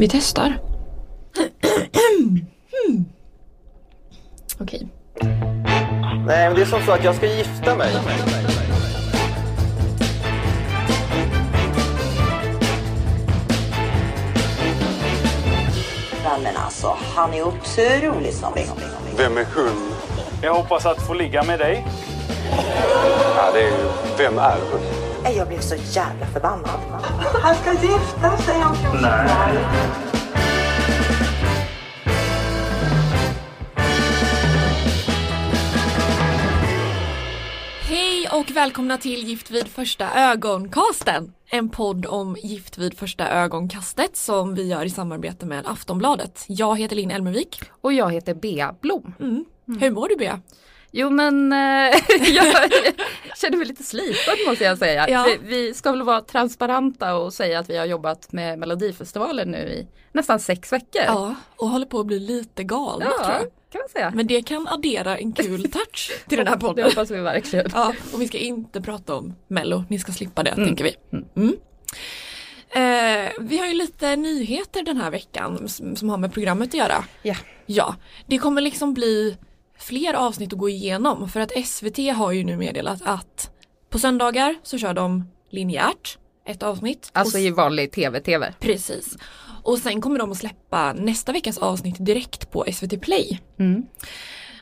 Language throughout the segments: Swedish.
Vi testar. Okej. Nej, men det är som så att jag ska gifta mig. Men alltså, han är otrolig snobbig. Vem är hon? Jag hoppas att få ligga med dig. Ja, det är ju... Vem är hon? Nej, Jag blev så jävla förbannad. Han ska gifta sig om 14 Hej och välkomna till Gift vid första ögonkasten. En podd om Gift vid första ögonkastet som vi gör i samarbete med Aftonbladet. Jag heter Linn Elmervik. Och jag heter Bea Blom. Mm. Hur mår du Bea? Jo men eh, jag känner mig lite sliten måste jag säga. Ja. Vi, ska väl vara transparenta och säga att vi har jobbat med Melodifestivalen nu i nästan sex veckor. Ja, och håller på att bli lite galna Ja, tror jag. kan man säga. Men det kan addera en kul touch till den här Det podden. hoppas vi verkligen. Ja, och vi ska inte prata om Mello, ni ska slippa det Mm. tänker vi. Mm. Eh, vi har ju lite nyheter den här veckan som, som har med programmet att göra. Ja. Ja, det kommer liksom bli fler avsnitt att gå igenom för att SVT har ju nu meddelat att på söndagar så kör de linjärt ett avsnitt. Alltså och, i vanlig tv-tv. Precis. Och sen kommer de att släppa nästa veckas avsnitt direkt på SVT Play. Mm.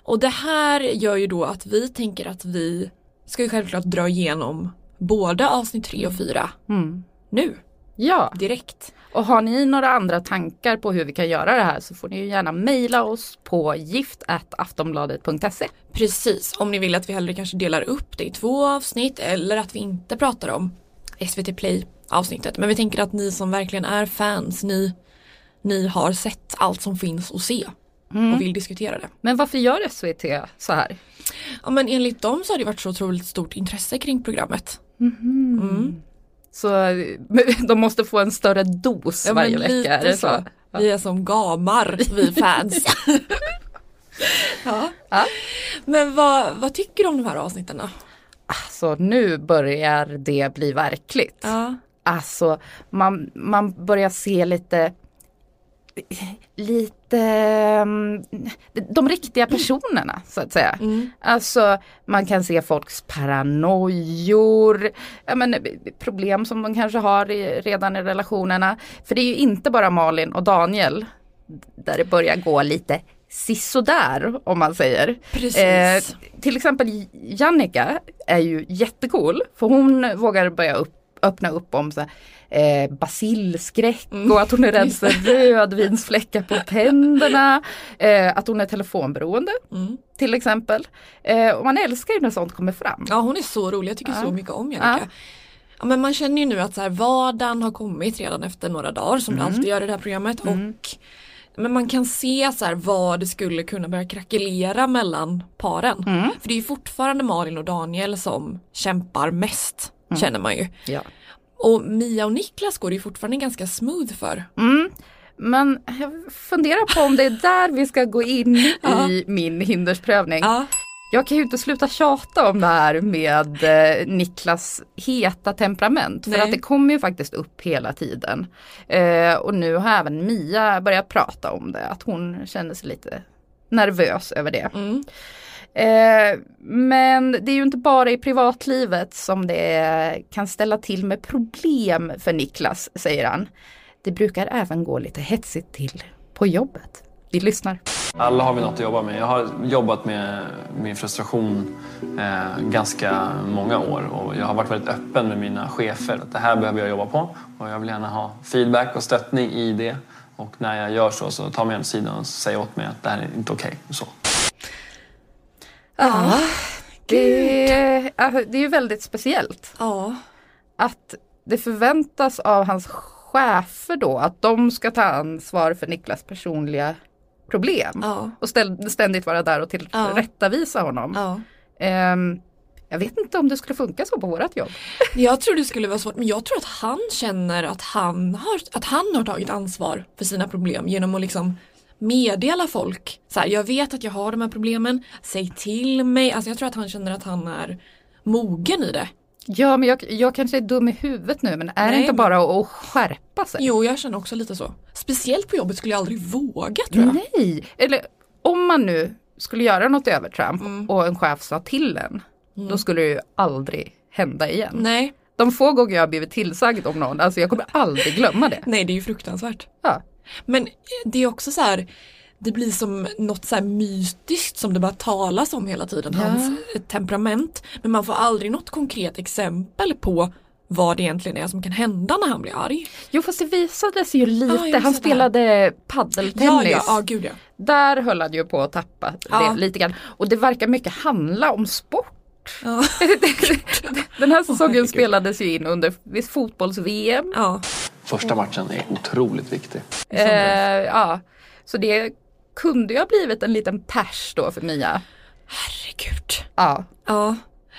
Och det här gör ju då att vi tänker att vi ska ju självklart dra igenom både avsnitt 3 och 4 Mm. nu, Ja, direkt. Och har ni några andra tankar på hur vi kan göra det här så får ni ju gärna mejla oss på gift.aftonbladet.se. Precis, om ni vill att vi hellre kanske delar upp det i två avsnitt eller att vi inte pratar om SVT Play avsnittet. Men vi tänker att ni som verkligen är fans, ni, ni har sett allt som finns att se och vill diskutera det. Men varför gör SVT så här? Ja men enligt dem så har det varit så otroligt stort intresse kring programmet. Så de måste få en större dos Ja, varje vecka, är det så? Vi är som gamar, vi fans. ja. Ja. Men vad, vad tycker du om de här avsnitten då? Så nu börjar det bli verkligt. Ja. Alltså man, man börjar se lite lite mm, de riktiga personerna så att säga. Mm. Alltså man kan se folks paranojor, ja, men, problem som de kanske har i, redan i relationerna. För det är ju inte bara Malin och Daniel där det börjar gå lite sisådär om man säger. Precis. Eh, till exempel Jannica är ju jättecool för hon vågar börja upp, öppna upp om så här, eh, basilskräck och att hon är rädd för rödvinsfläckar på tänderna. Eh, att hon är telefonberoende Mm. till exempel. Eh, och man älskar ju när sånt kommer fram. Ja hon är så rolig, jag tycker Ja. så mycket om Jannica. Ja. Ja. men man känner ju nu att så här, vardagen har kommit redan efter några dagar som det alltid gör i det här programmet. Och, men man kan se så här, vad det skulle kunna börja krackelera mellan paren. För det är ju fortfarande Malin och Daniel som kämpar mest, känner man ju. Ja. Och Mia och Niklas går det ju fortfarande ganska smooth för. Mm. Men jag funderar på om det är där vi ska gå in i min hindersprövning. Ja, Jag kan ju inte sluta tjata om det här med eh, Niklas heta temperament. För Nej. att det kommer ju faktiskt upp hela tiden. Eh, och nu har även Mia börjat prata om det. Att hon känner sig lite nervös över det. mm. Eh, men det är ju inte bara i privatlivet som det kan ställa till med problem för Niklas, säger han. Det brukar även gå lite hetsigt till på jobbet. Vi lyssnar. Alla har vi något att jobba med. Jag har jobbat med min frustration eh, ganska många år och jag har varit väldigt öppen med mina chefer. Att det här behöver jag jobba på och jag vill gärna ha feedback och stöttning i det. Och när jag gör så så tar mig åt sidan och säger åt mig att det här är inte okej. Okay. Ja, det, alltså, det är ju väldigt speciellt. ja. att det förväntas av hans chefer då att de ska ta ansvar för Niklas personliga problem. ja. Och ständigt vara där och tillrättavisa honom. ja. Ehm, jag vet inte om det skulle funka så på vårat jobb. Jag tror det skulle vara svårt men jag tror att han känner att han har, att han har tagit ansvar för sina problem genom att liksom meddela folk. Så här, jag vet att jag har de här problemen, säg till mig. Alltså jag tror att han känner att han är mogen i det. Ja men jag, jag kanske är dum i huvudet nu men är Nej, det inte bara att skärpa sig? Jo, jag känner också lite så. Speciellt på jobbet skulle jag aldrig våga tror jag. Nej, eller om man nu skulle göra något övertramp Mm. och en chef sa till en, då skulle det ju aldrig hända igen. Nej, De få gånger jag har blivit tillsagd om någon, alltså jag kommer aldrig glömma det. nej det är ju fruktansvärt. Ja. Men eh, det är också så här, det blir som något så här mytiskt som det bara talas om hela tiden, Ja. hans eh, temperament. Men man får aldrig något konkret exempel på vad det egentligen är som kan hända när han blir arg. Jo fast det visade sig ju lite, jag han spelade paddeltennis. ja, ja, gud ja. Där höll han ju på att tappa Ja. det lite grann. Och det verkar mycket handla om sport. Ja. Den här säsongen herregud. spelades ju in under fotbolls-VM. Första matchen är otroligt viktig. Eh, ja. Så det kunde ju ha blivit en liten pers då för Mia. Herregud. Ja. Ja.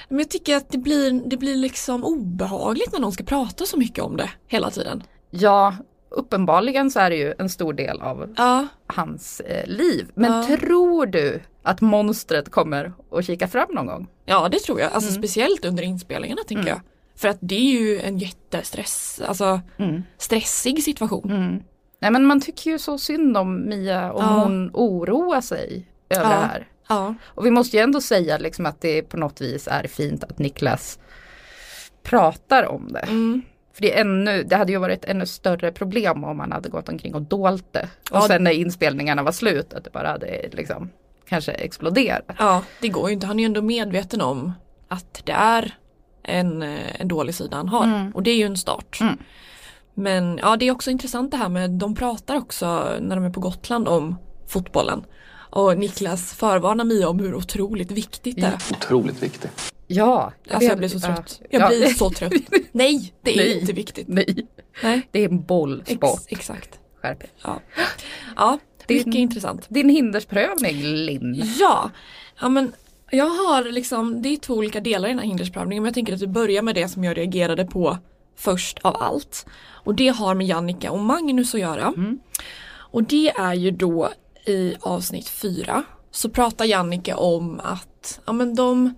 Men jag tycker att det blir, det blir liksom obehagligt när någon ska prata så mycket om det hela tiden. ja, uppenbarligen så är det ju en stor del av Ja. hans eh, liv. Men Ja. tror du att monstret kommer att kika fram någon gång? Ja det tror jag, Mm. alltså speciellt under inspelningarna tänker jag. För att det är ju en jättestress, alltså Mm. stressig situation. Nej men man tycker ju så synd om Mia om Ja. hon oroar sig över Ja. det här. Ja. Och vi måste ju ändå säga liksom att det på något vis är fint att Niklas pratar om det. Mm. För det, är ännu, det hade ju varit ett ännu större problem om man hade gått omkring och dolt det. Och Ja. sen när inspelningarna var slut att det bara hade liksom kanske exploderat. ja, det går ju inte. Han är ju ändå medveten om att det är en, eh, en dålig sida han har. Mm. Och det är ju en start. Mm. Men ja, det är också intressant det här med, de pratar också när de är på Gotland om fotbollen. Och Niklas förvarnar Mia om hur otroligt viktigt det är. Otroligt viktig. Ja, Alltså jag blir så trött. Jag Ja. blir så trött. Nej, det är Nej. inte viktigt. Nej, Nej. det är en bollsport. Ex, exakt. Skärp. Ja, ja Din- mycket intressant. Din hindersprövning Linn. Ja, ja men jag har liksom, det är två olika delar i den här hindersprövningen men jag tänker att vi börjar med det som jag reagerade på först av allt. Och det har med Jannica och Magnus att göra. Och det är ju då i avsnitt fyra så pratar Jannica om att ja, men de,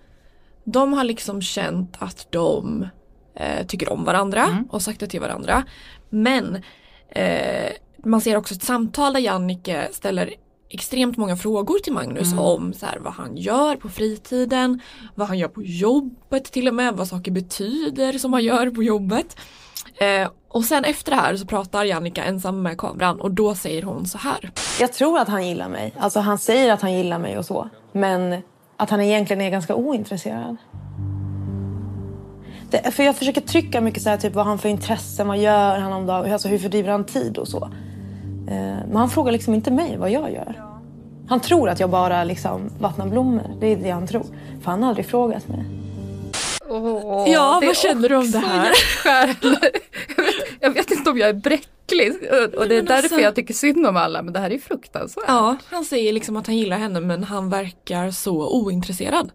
de har liksom känt att de eh, tycker om varandra och sagt det till varandra. Men eh, man ser också ett samtal där Jannike ställer extremt många frågor till Magnus om så här, vad han gör på fritiden, vad han gör på jobbet till och med, vad saker betyder som han gör på jobbet. Eh, och sen efter det här så pratar Jannica ensam med kameran och då säger hon så här. Jag tror att han gillar mig. Alltså han säger att han gillar mig och så. Men att han egentligen är ganska ointresserad. Det, för jag försöker trycka mycket så här, typ vad han för intressen, vad gör han om dagen, alltså hur fördriver han tid och så. Eh, men han frågar liksom inte mig vad jag gör. Han tror att jag bara liksom vattnar blommor. Det är det han tror. För han har aldrig frågat mig. Åh, Ja, vad känner du om det här? jag, vet, jag vet inte om jag är bräcklig och det är men därför alltså- jag tycker synd om alla men det här är fruktansvärt. Ja, han säger liksom att han gillar henne men han verkar så ointresserad.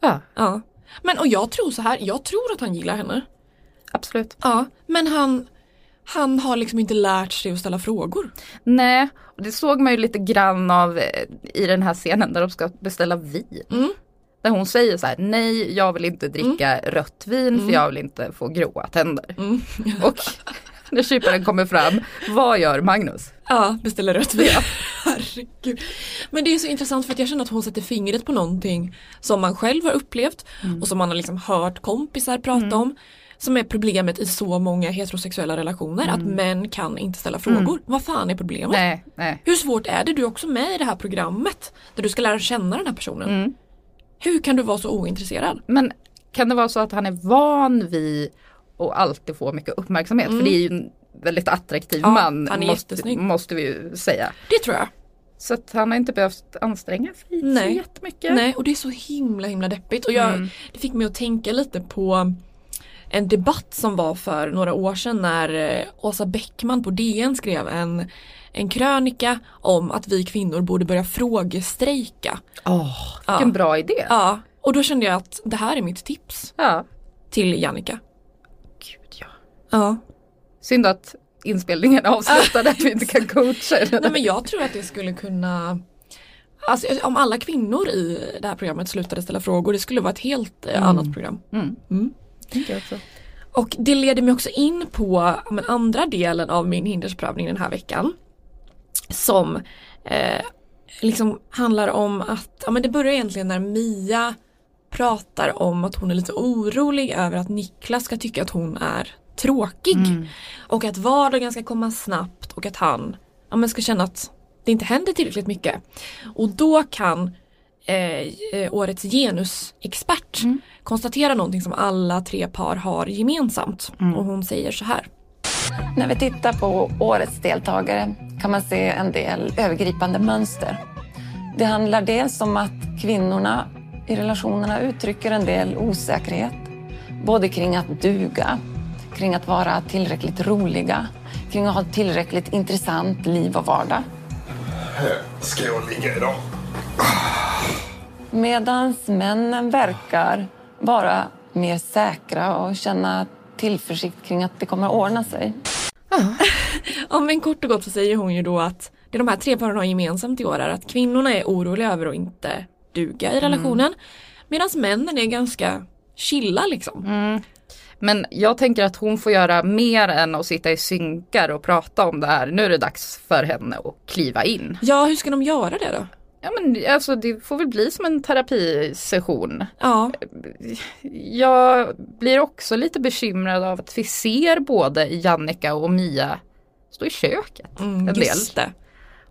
Ja, Ja. Men och jag tror så här, jag tror att han gillar henne. absolut. Ja, men han, han har liksom inte lärt sig att ställa frågor. Nej, och det såg man ju lite grann av eh, i den här scenen där de ska beställa vin. Mm. Där hon säger så här, nej jag vill inte dricka rött vin för jag vill inte få gråa tänder. Mm. Och när kyparen kommer fram, vad gör Magnus? Ja, beställa rött vin. Herregud. Men det är så intressant för att jag känner att hon sätter fingret på någonting som man själv har upplevt och som man har liksom hört kompisar prata om. Som är problemet i så många heterosexuella relationer, att män kan inte ställa frågor. Vad fan är problemet? Nej, nej. Hur svårt är det? Du är också med i det här programmet där du ska lära känna den här personen. Hur kan du vara så ointresserad? Men kan det vara så att han är van vid att alltid få mycket uppmärksamhet? För det är ju en väldigt attraktiv Mm. Ja, man han är måste, måste vi ju säga. Det tror jag. Så att han har inte behövt anstränga sig så Nej. jättemycket. Nej, och det är så himla himla deppigt. Och jag, Mm. det fick mig att tänka lite på en debatt som var för några år sedan när eh, Åsa Bäckman på DN skrev en, en krönika om att vi kvinnor borde börja frågestrejka. Åh, Ja. vilken bra idé. Ja, och då kände jag att det här är mitt tips Ja. till Jannica. Gud, ja. Ja. Synd att inspelningen är avslutad att vi inte kan coacha. Nej men jag tror att det skulle kunna Alltså om alla kvinnor i det här programmet slutade ställa frågor det skulle vara ett helt eh, annat program. Mm. Mm. Tänker jag också. Och det leder mig också in på men, andra delen av min hindersprövning den här veckan. Som eh, liksom handlar om att, ja men det börjar egentligen när Mia pratar om att hon är lite orolig över att Niklas ska tycka att hon är tråkig. Och att vardagen ska komma snabbt och att han ja, men ska känna att det inte händer tillräckligt mycket. Och då kan eh, eh, årets genusexpert konstatera någonting som alla tre par har gemensamt. Och hon säger så här. När vi tittar på årets deltagare kan man se en del övergripande mönster. Det handlar dels om att kvinnorna i relationerna uttrycker en del osäkerhet. Både kring att duga, kring att vara tillräckligt roliga, kring att ha ett tillräckligt intressant liv och vardag. Ska jag ligga idag? Medan männen verkar vara mer säkra och känna tillförsikt kring att det kommer att ordna sig. Ja men kort och gott så säger hon ju då att det de här tre paren har gemensamt i år är att kvinnorna är oroliga över att inte duga i relationen. Medan männen är ganska chilla liksom. Men jag tänker att hon får göra mer än att sitta i synkar och prata om det här. Nu är det dags för henne att kliva in. Ja hur ska de göra det då? Ja men alltså det får väl bli som en terapisession. Ja, Jag blir också lite bekymrad av att vi ser både Jannica och Mia stå i köket mm, en del. det.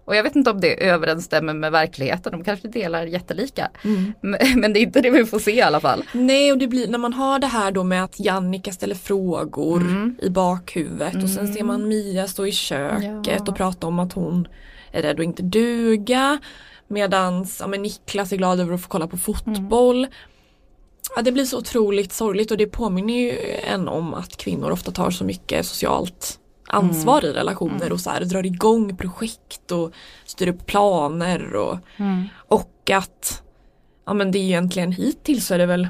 Och jag vet inte om det överensstämmer med verkligheten, de kanske delar jättelika. Mm. Men, det är inte det vi får se i alla fall. Nej och det blir när man har det här då med att Jannica ställer frågor i bakhuvudet och sen ser man Mia stå i köket Ja. och prata om att hon är rädd att inte duga. Medans ja, men Niklas är glad över att få kolla på fotboll. Ja, det blir så otroligt sorgligt och det påminner ju en om att kvinnor ofta tar så mycket socialt ansvar i relationer och så här, drar igång projekt och styr upp planer och, och att ja men det är egentligen hittills så är det väl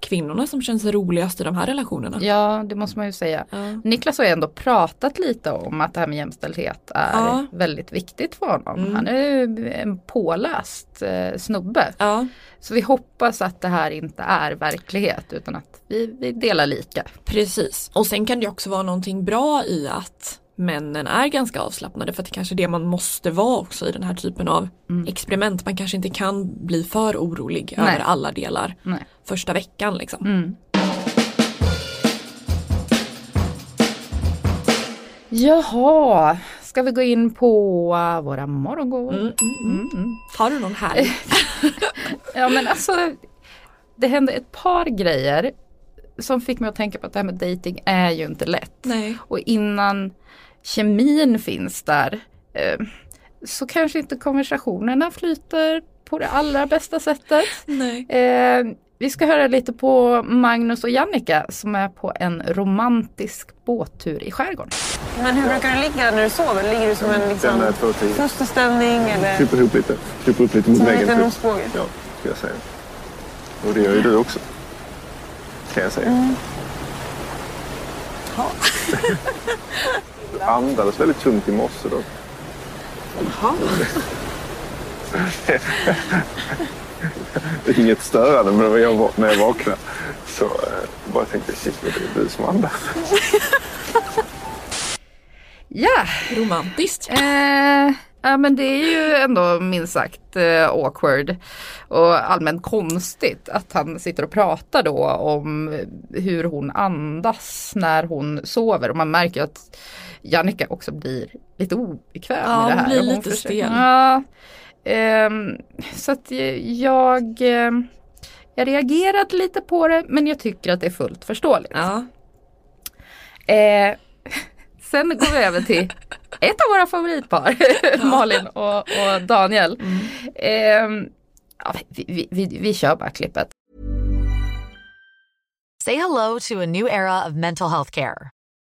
kvinnorna som känns roligast i de här relationerna. Ja, det måste man ju säga. Ja. Niklas har ju ändå pratat lite om att det här med jämställdhet är Ja. väldigt viktigt för honom. Mm. Han är ju en påläst eh, snubbe. Ja, Så vi hoppas att det här inte är verklighet utan att vi, vi delar lika. precis. Och sen kan det också vara någonting bra i att männen är ganska avslappnade för att det kanske är det man måste vara också i den här typen av experiment. Man kanske inte kan bli för orolig Nej. över alla delar Nej. första veckan liksom. Mm. Jaha, ska vi gå in på våra morgongåvor? Mm, mm, mm. Mm. Har du någon här? Ja men alltså det hände ett par grejer som fick mig att tänka på att det här med dating är ju inte lätt. Nej. Och innan kemin finns där eh, så kanske inte konversationerna flyter på det allra bästa sättet. Nej. Eh, vi ska höra lite på Magnus och Jannica som är på en romantisk båttur i skärgården. Men hur brukar du ligga när du sover? Ligger du som en liksom, fosterställning eller Kryper ihop lite. Kryper upp lite mot som en väggen. liten typ. ostbåge? Ja, ska jag säga. Och det gör ju du också. Kan jag säga. Mm. Du andades väldigt tungt i morse då. Det är inget störande men när jag, när jag vaknade så eh, bara tänkte jag shit, det är du som andas. Ja, Romantiskt. Eh, ja men det är ju ändå minst sagt eh, awkward och allmänt konstigt att han sitter och pratar då om hur hon andas när hon sover och man märker att Jannica också blir lite obekväm Ja, i det hon här. blir Och lite försöker- stel. Ja, ehm, så att jag, eh, jag reagerade lite på det men jag tycker att det är fullt förståeligt. Ja. Eh, sen går vi över till ett av våra favoritpar, Malin och, och Daniel. Eh, ja, vi, vi, vi, vi kör bara klippet. Say hello to a new era of mental health care.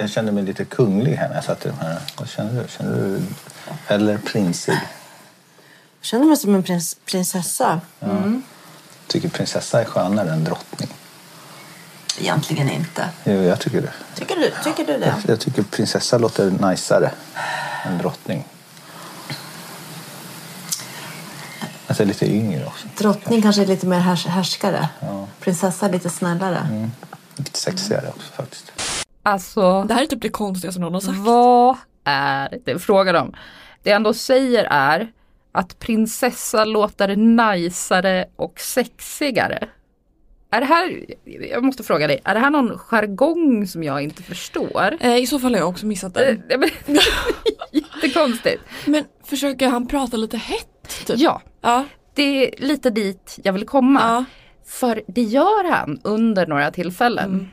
Jag kände mig lite kunglig här när jag satt i de här. Vad kände du? Kände du eller prinsig? Jag känner mig som en prins, prinsessa. Mm. Tycker prinsessa är skönare än drottning. Egentligen inte. Jo, jag tycker det. Tycker du, tycker du det? Jag, jag tycker prinsessa låter najsare än drottning. Alltså lite yngre också. Drottning kanske är lite mer härs härskare. Ja. Prinsessa är lite snällare. Mm. Lite sexigare också faktiskt. Alltså, Det här är typ det konstigaste någon har sagt. vad är det frågan om? Det jag ändå säger är att prinsessa låter najsare och sexigare. Är det här, jag måste fråga dig, är det här någon jargong som jag inte förstår? Eh, I så fall har jag också missat den. Eh, Jättekonstigt. Men försöker han prata lite hett? Typ? Ja, Ja. det är lite dit jag vill komma. Ja. För det gör han under några tillfällen Mm.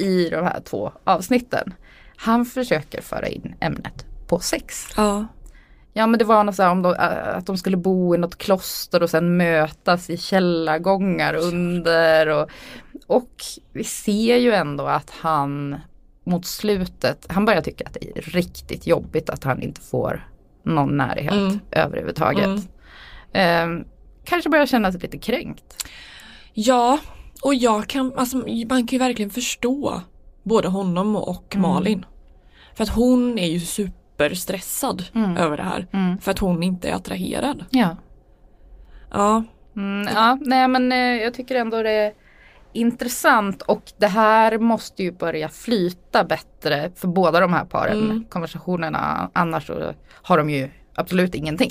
I de här två avsnitten. Han försöker föra in ämnet på sex. Ja. Ja men det var något så här om de, äh, att de skulle bo i något kloster och sen mötas i källargångar under. Och, och vi ser ju ändå att han mot slutet, han börjar tycka att det är riktigt jobbigt att han inte får någon närhet Mm. överhuvudtaget. Mm. Ehm, kanske börjar känna sig lite kränkt. Ja, och jag kan, alltså man kan ju verkligen förstå både honom och Mm. Malin. För att hon är ju superstressad Mm. över det här. Mm. För att hon inte är attraherad. Ja. Ja, Mm, ja, nej men eh, jag tycker ändå det är intressant och det här måste ju börja flyta bättre för båda de här paren. Mm. Konversationerna, annars så har de ju absolut ingenting.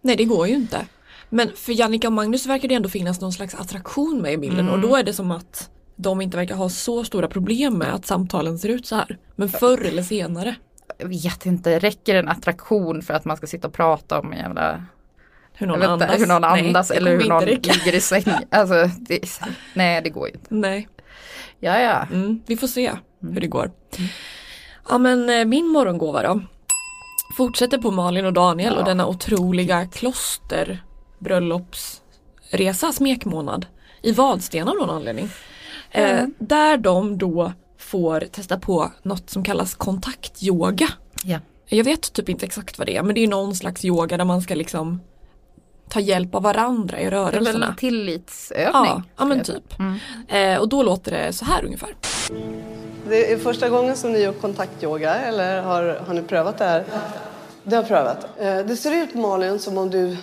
nej det går ju inte. Men för Jannica och Magnus verkar det ändå finnas någon slags attraktion med i bilden Mm. och då är det som att de inte verkar ha så stora problem med att samtalen ser ut så här. Men förr eller senare. Jag vet inte, räcker en attraktion för att man ska sitta och prata om en jävla Hur någon vet andas. hur någon Nej, andas det eller hur någon räcka. ligger i säng. Alltså, det, nej det går ju inte. Nej. Ja, ja. Mm, vi får se hur det går. Ja men eh, min morgongåva då. Fortsätter på Malin och Daniel och denna otroliga kloster bröllopsresa, smekmånad i Vadstena av någon anledning. Eh, där de då får testa på något som kallas kontaktyoga. Ja. Jag vet typ inte exakt vad det är men det är någon slags yoga där man ska liksom ta hjälp av varandra i Det är väl rörelserna. en tillitsövning. Ja, ja men typ. Mm. Eh, och då låter det så här ungefär. Det är första gången som ni gör kontaktyoga eller har, har ni prövat det här? Det har prövat. Eh, Det ser ut Malin som om du...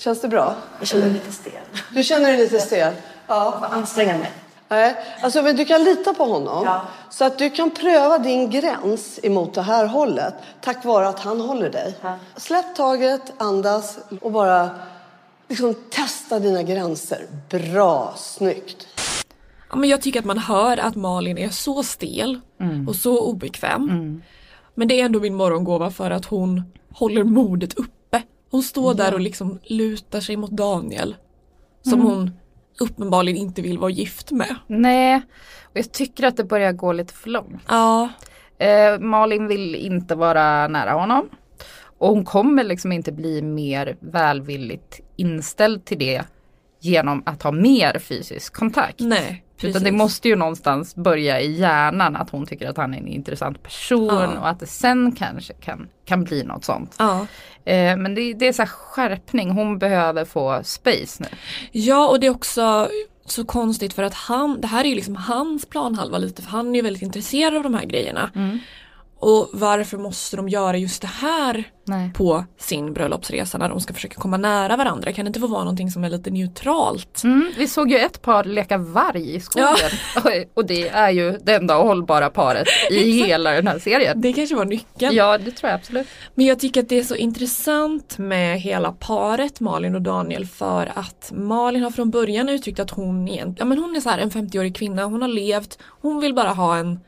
Känns det bra? Jag känner mig lite stel. Du känner dig lite stel? Ja, får anstränga mig. Nej, alltså men du kan lita på honom. Ja. Så att du kan pröva din gräns emot det här hållet tack vare att han håller dig. Släpp taget, andas och bara liksom testa dina gränser. Bra, snyggt. Ja, men jag tycker att man hör att Malin är så stel Mm. och så obekväm. Men det är ändå min morgongåva för att hon håller modet uppe. Hon står där och liksom lutar sig mot Daniel. Som Mm. hon uppenbarligen inte vill vara gift med. Nej, och jag tycker att det börjar gå lite för långt. Ja. Eh, Malin vill inte vara nära honom. Och hon kommer liksom inte bli mer välvilligt inställd till det genom att ha mer fysisk kontakt. Nej, Utan precis. det måste ju någonstans börja i hjärnan att hon tycker att han är en intressant person Ja. och att det sen kanske kan, kan bli något sånt. Ja. Eh, men det, det är så här skärpning, hon behöver få space nu. Ja och det är också så konstigt för att han, det här är ju liksom hans planhalva lite för han är ju väldigt intresserad av de här grejerna. Mm. Och varför måste de göra just det här Nej. på sin bröllopsresa när de ska försöka komma nära varandra? Kan det inte få vara någonting som är lite neutralt? Mm, vi såg ju ett par leka varg i skogen. Och det är ju det enda hållbara paret i hela den här serien. Det kanske var nyckeln. Ja, det tror jag absolut. Men jag tycker att det är så intressant med hela paret Malin och Daniel för att Malin har från början uttryckt att hon, egent- ja, men hon är så en 50-årig kvinna, hon har levt, hon vill bara ha en,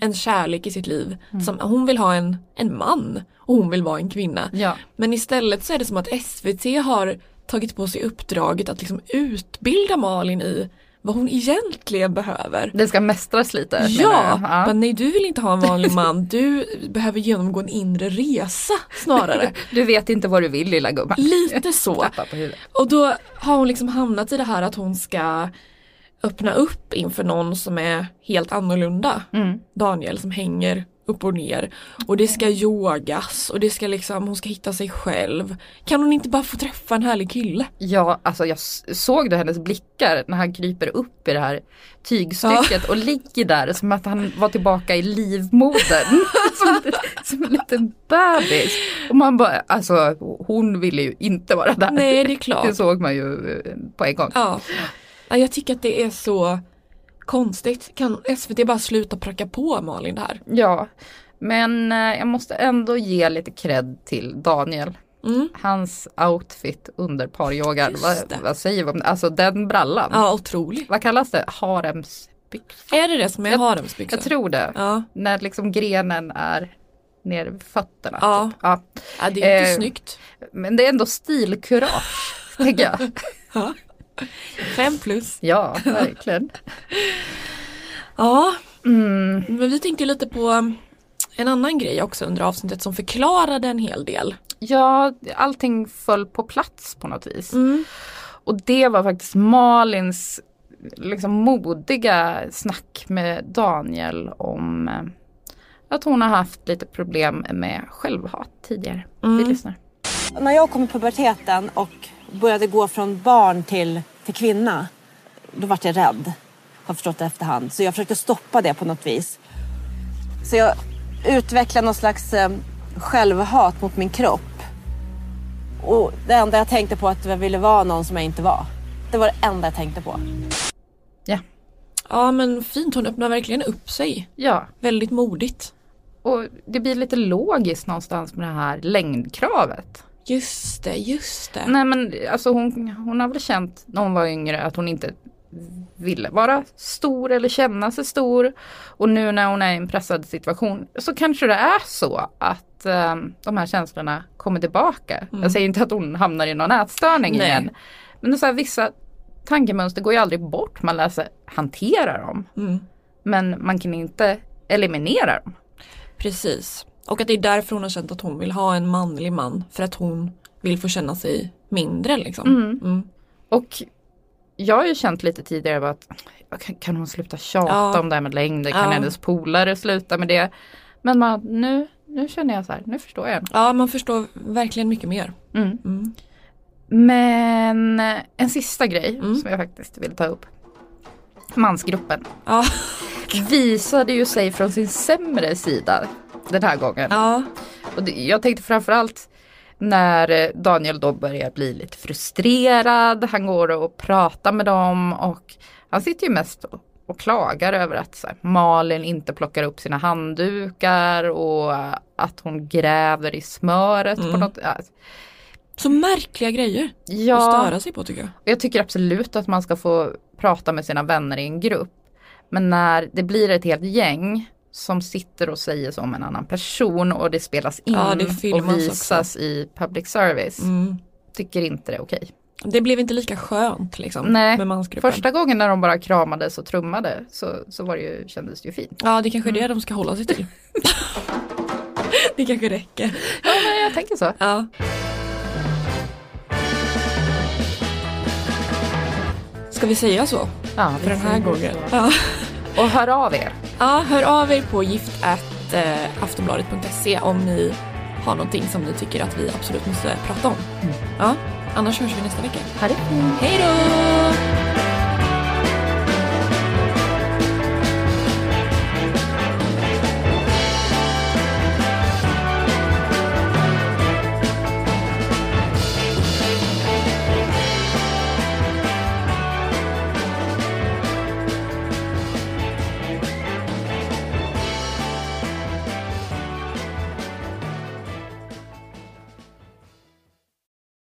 en kärlek i sitt liv. Som, hon vill ha en, en man. och hon vill vara en kvinna. Ja. Men istället så är det som att SVT har tagit på sig uppdraget att liksom utbilda Malin i vad hon egentligen behöver. Det ska mästras lite. Ja, ja. men nej du vill inte ha en vanlig man, du behöver genomgå en inre resa snarare. Du vet inte vad du vill lilla gumman. Lite så. Och då har hon liksom hamnat i det här att hon ska öppna upp inför någon som är helt annorlunda. Mm. Daniel som hänger upp och ner. Och det ska yogas och det ska liksom, hon ska hitta sig själv. Kan hon inte bara få träffa en härlig kille? Ja, alltså jag såg du hennes blickar när han kryper upp i det här tygstycket och ligger där som att han var tillbaka i livmodern. som, som en liten bebis. Och man bara, alltså hon ville ju inte vara där. Nej, det är klart. Det såg man ju på en gång. Ja. Ja, Jag tycker att det är så konstigt. Kan SVT bara sluta pracka på Malin det här? Ja, men eh, jag måste ändå ge lite cred till Daniel. Mm. Hans outfit under paryogan, vad, vad säger vi om det? Alltså den brallan. Ja, otroligt. Vad kallas det? Haremsbyxor? Är det det som är Jag- haremsbyxor? Jag tror det. Ja. När liksom grenen är nere vid fötterna. Ja. typ. ja. Ja, det är inte Eh, snyggt. Men det är ändå stilkurage, tänker jag. Fem plus. Ja, verkligen. Ja, Mm. men vi tänkte lite på en annan grej också under avsnittet som förklarade en hel del. Ja, allting föll på plats på något vis. Mm. Och det var faktiskt Malins liksom modiga snack med Daniel om eh, att hon har haft lite problem med självhat tidigare. Vi Mm. lyssnar. När jag kom i puberteten och började gå från barn till, till kvinna, då vart jag rädd. Har förstått efterhand. Så jag försökte stoppa det på något vis. Så jag utvecklade någon slags eh, självhat mot min kropp. Och det enda jag tänkte på att jag ville vara någon som jag inte var. Det var det enda jag tänkte på. Ja men fint, hon öppnar verkligen upp sig. Ja, Väldigt modigt. och det blir lite logiskt någonstans med det här längdkravet. Just det, just det. Nej men alltså hon, hon har väl känt när hon var yngre att hon inte ville vara stor eller känna sig stor. Och nu när hon är i en pressad situation så kanske det är så att eh, de här känslorna kommer tillbaka. Jag säger inte att hon hamnar i någon ätstörning Nej. igen. Men det är så här, vissa tankemönster går ju aldrig bort, man lär sig hantera dem. Mm. Men man kan inte eliminera dem. Precis. Och att det är därför hon har känt att hon vill ha en manlig man. För att hon vill få känna sig mindre liksom. Mm. Mm. Och jag har ju känt lite tidigare att kan, hon sluta tjata Ja. om det här med längder? Kan Ja. hennes polare sluta med det? Men man, nu, nu känner jag så här, nu förstår jag. Ja man förstår verkligen mycket mer. Mm. Mm. Men en sista grej Mm. som jag faktiskt vill ta upp. Mansgruppen Ja. visade ju sig från sin sämre sida den här gången. ja. Och det, jag tänkte framförallt när eh, Daniel då börjar bli lite frustrerad. Han går och pratar med dem och han sitter ju mest och, och klagar över att här, Malin inte plockar upp sina handdukar och eh, att hon gräver i smöret på Mm. något. Ja, Så märkliga grejer att ja, störa sig på tycker jag. jag tycker absolut att man ska få prata med sina vänner i en grupp. Men när det blir ett helt gäng som sitter och säger så om en annan person och det spelas in Ja, det och visas i public service. Mm. Tycker inte det är okej. Det blev inte lika skönt liksom Nej, med mansgruppen. Första gången när de bara kramades och trummade så, så var det ju, kändes det ju fint. Ja det kanske är det de ska hålla sig till. det kanske räcker. Ja, men jag tänker så. Ja. Ska vi säga så Ja, för den här gången? Ja. Och hör av er. Ja, hör av er på gift.aftonbladet.se om ni har någonting som ni tycker att vi absolut måste prata om. Ja, annars hörs vi nästa vecka. Ha det fint. Hej då!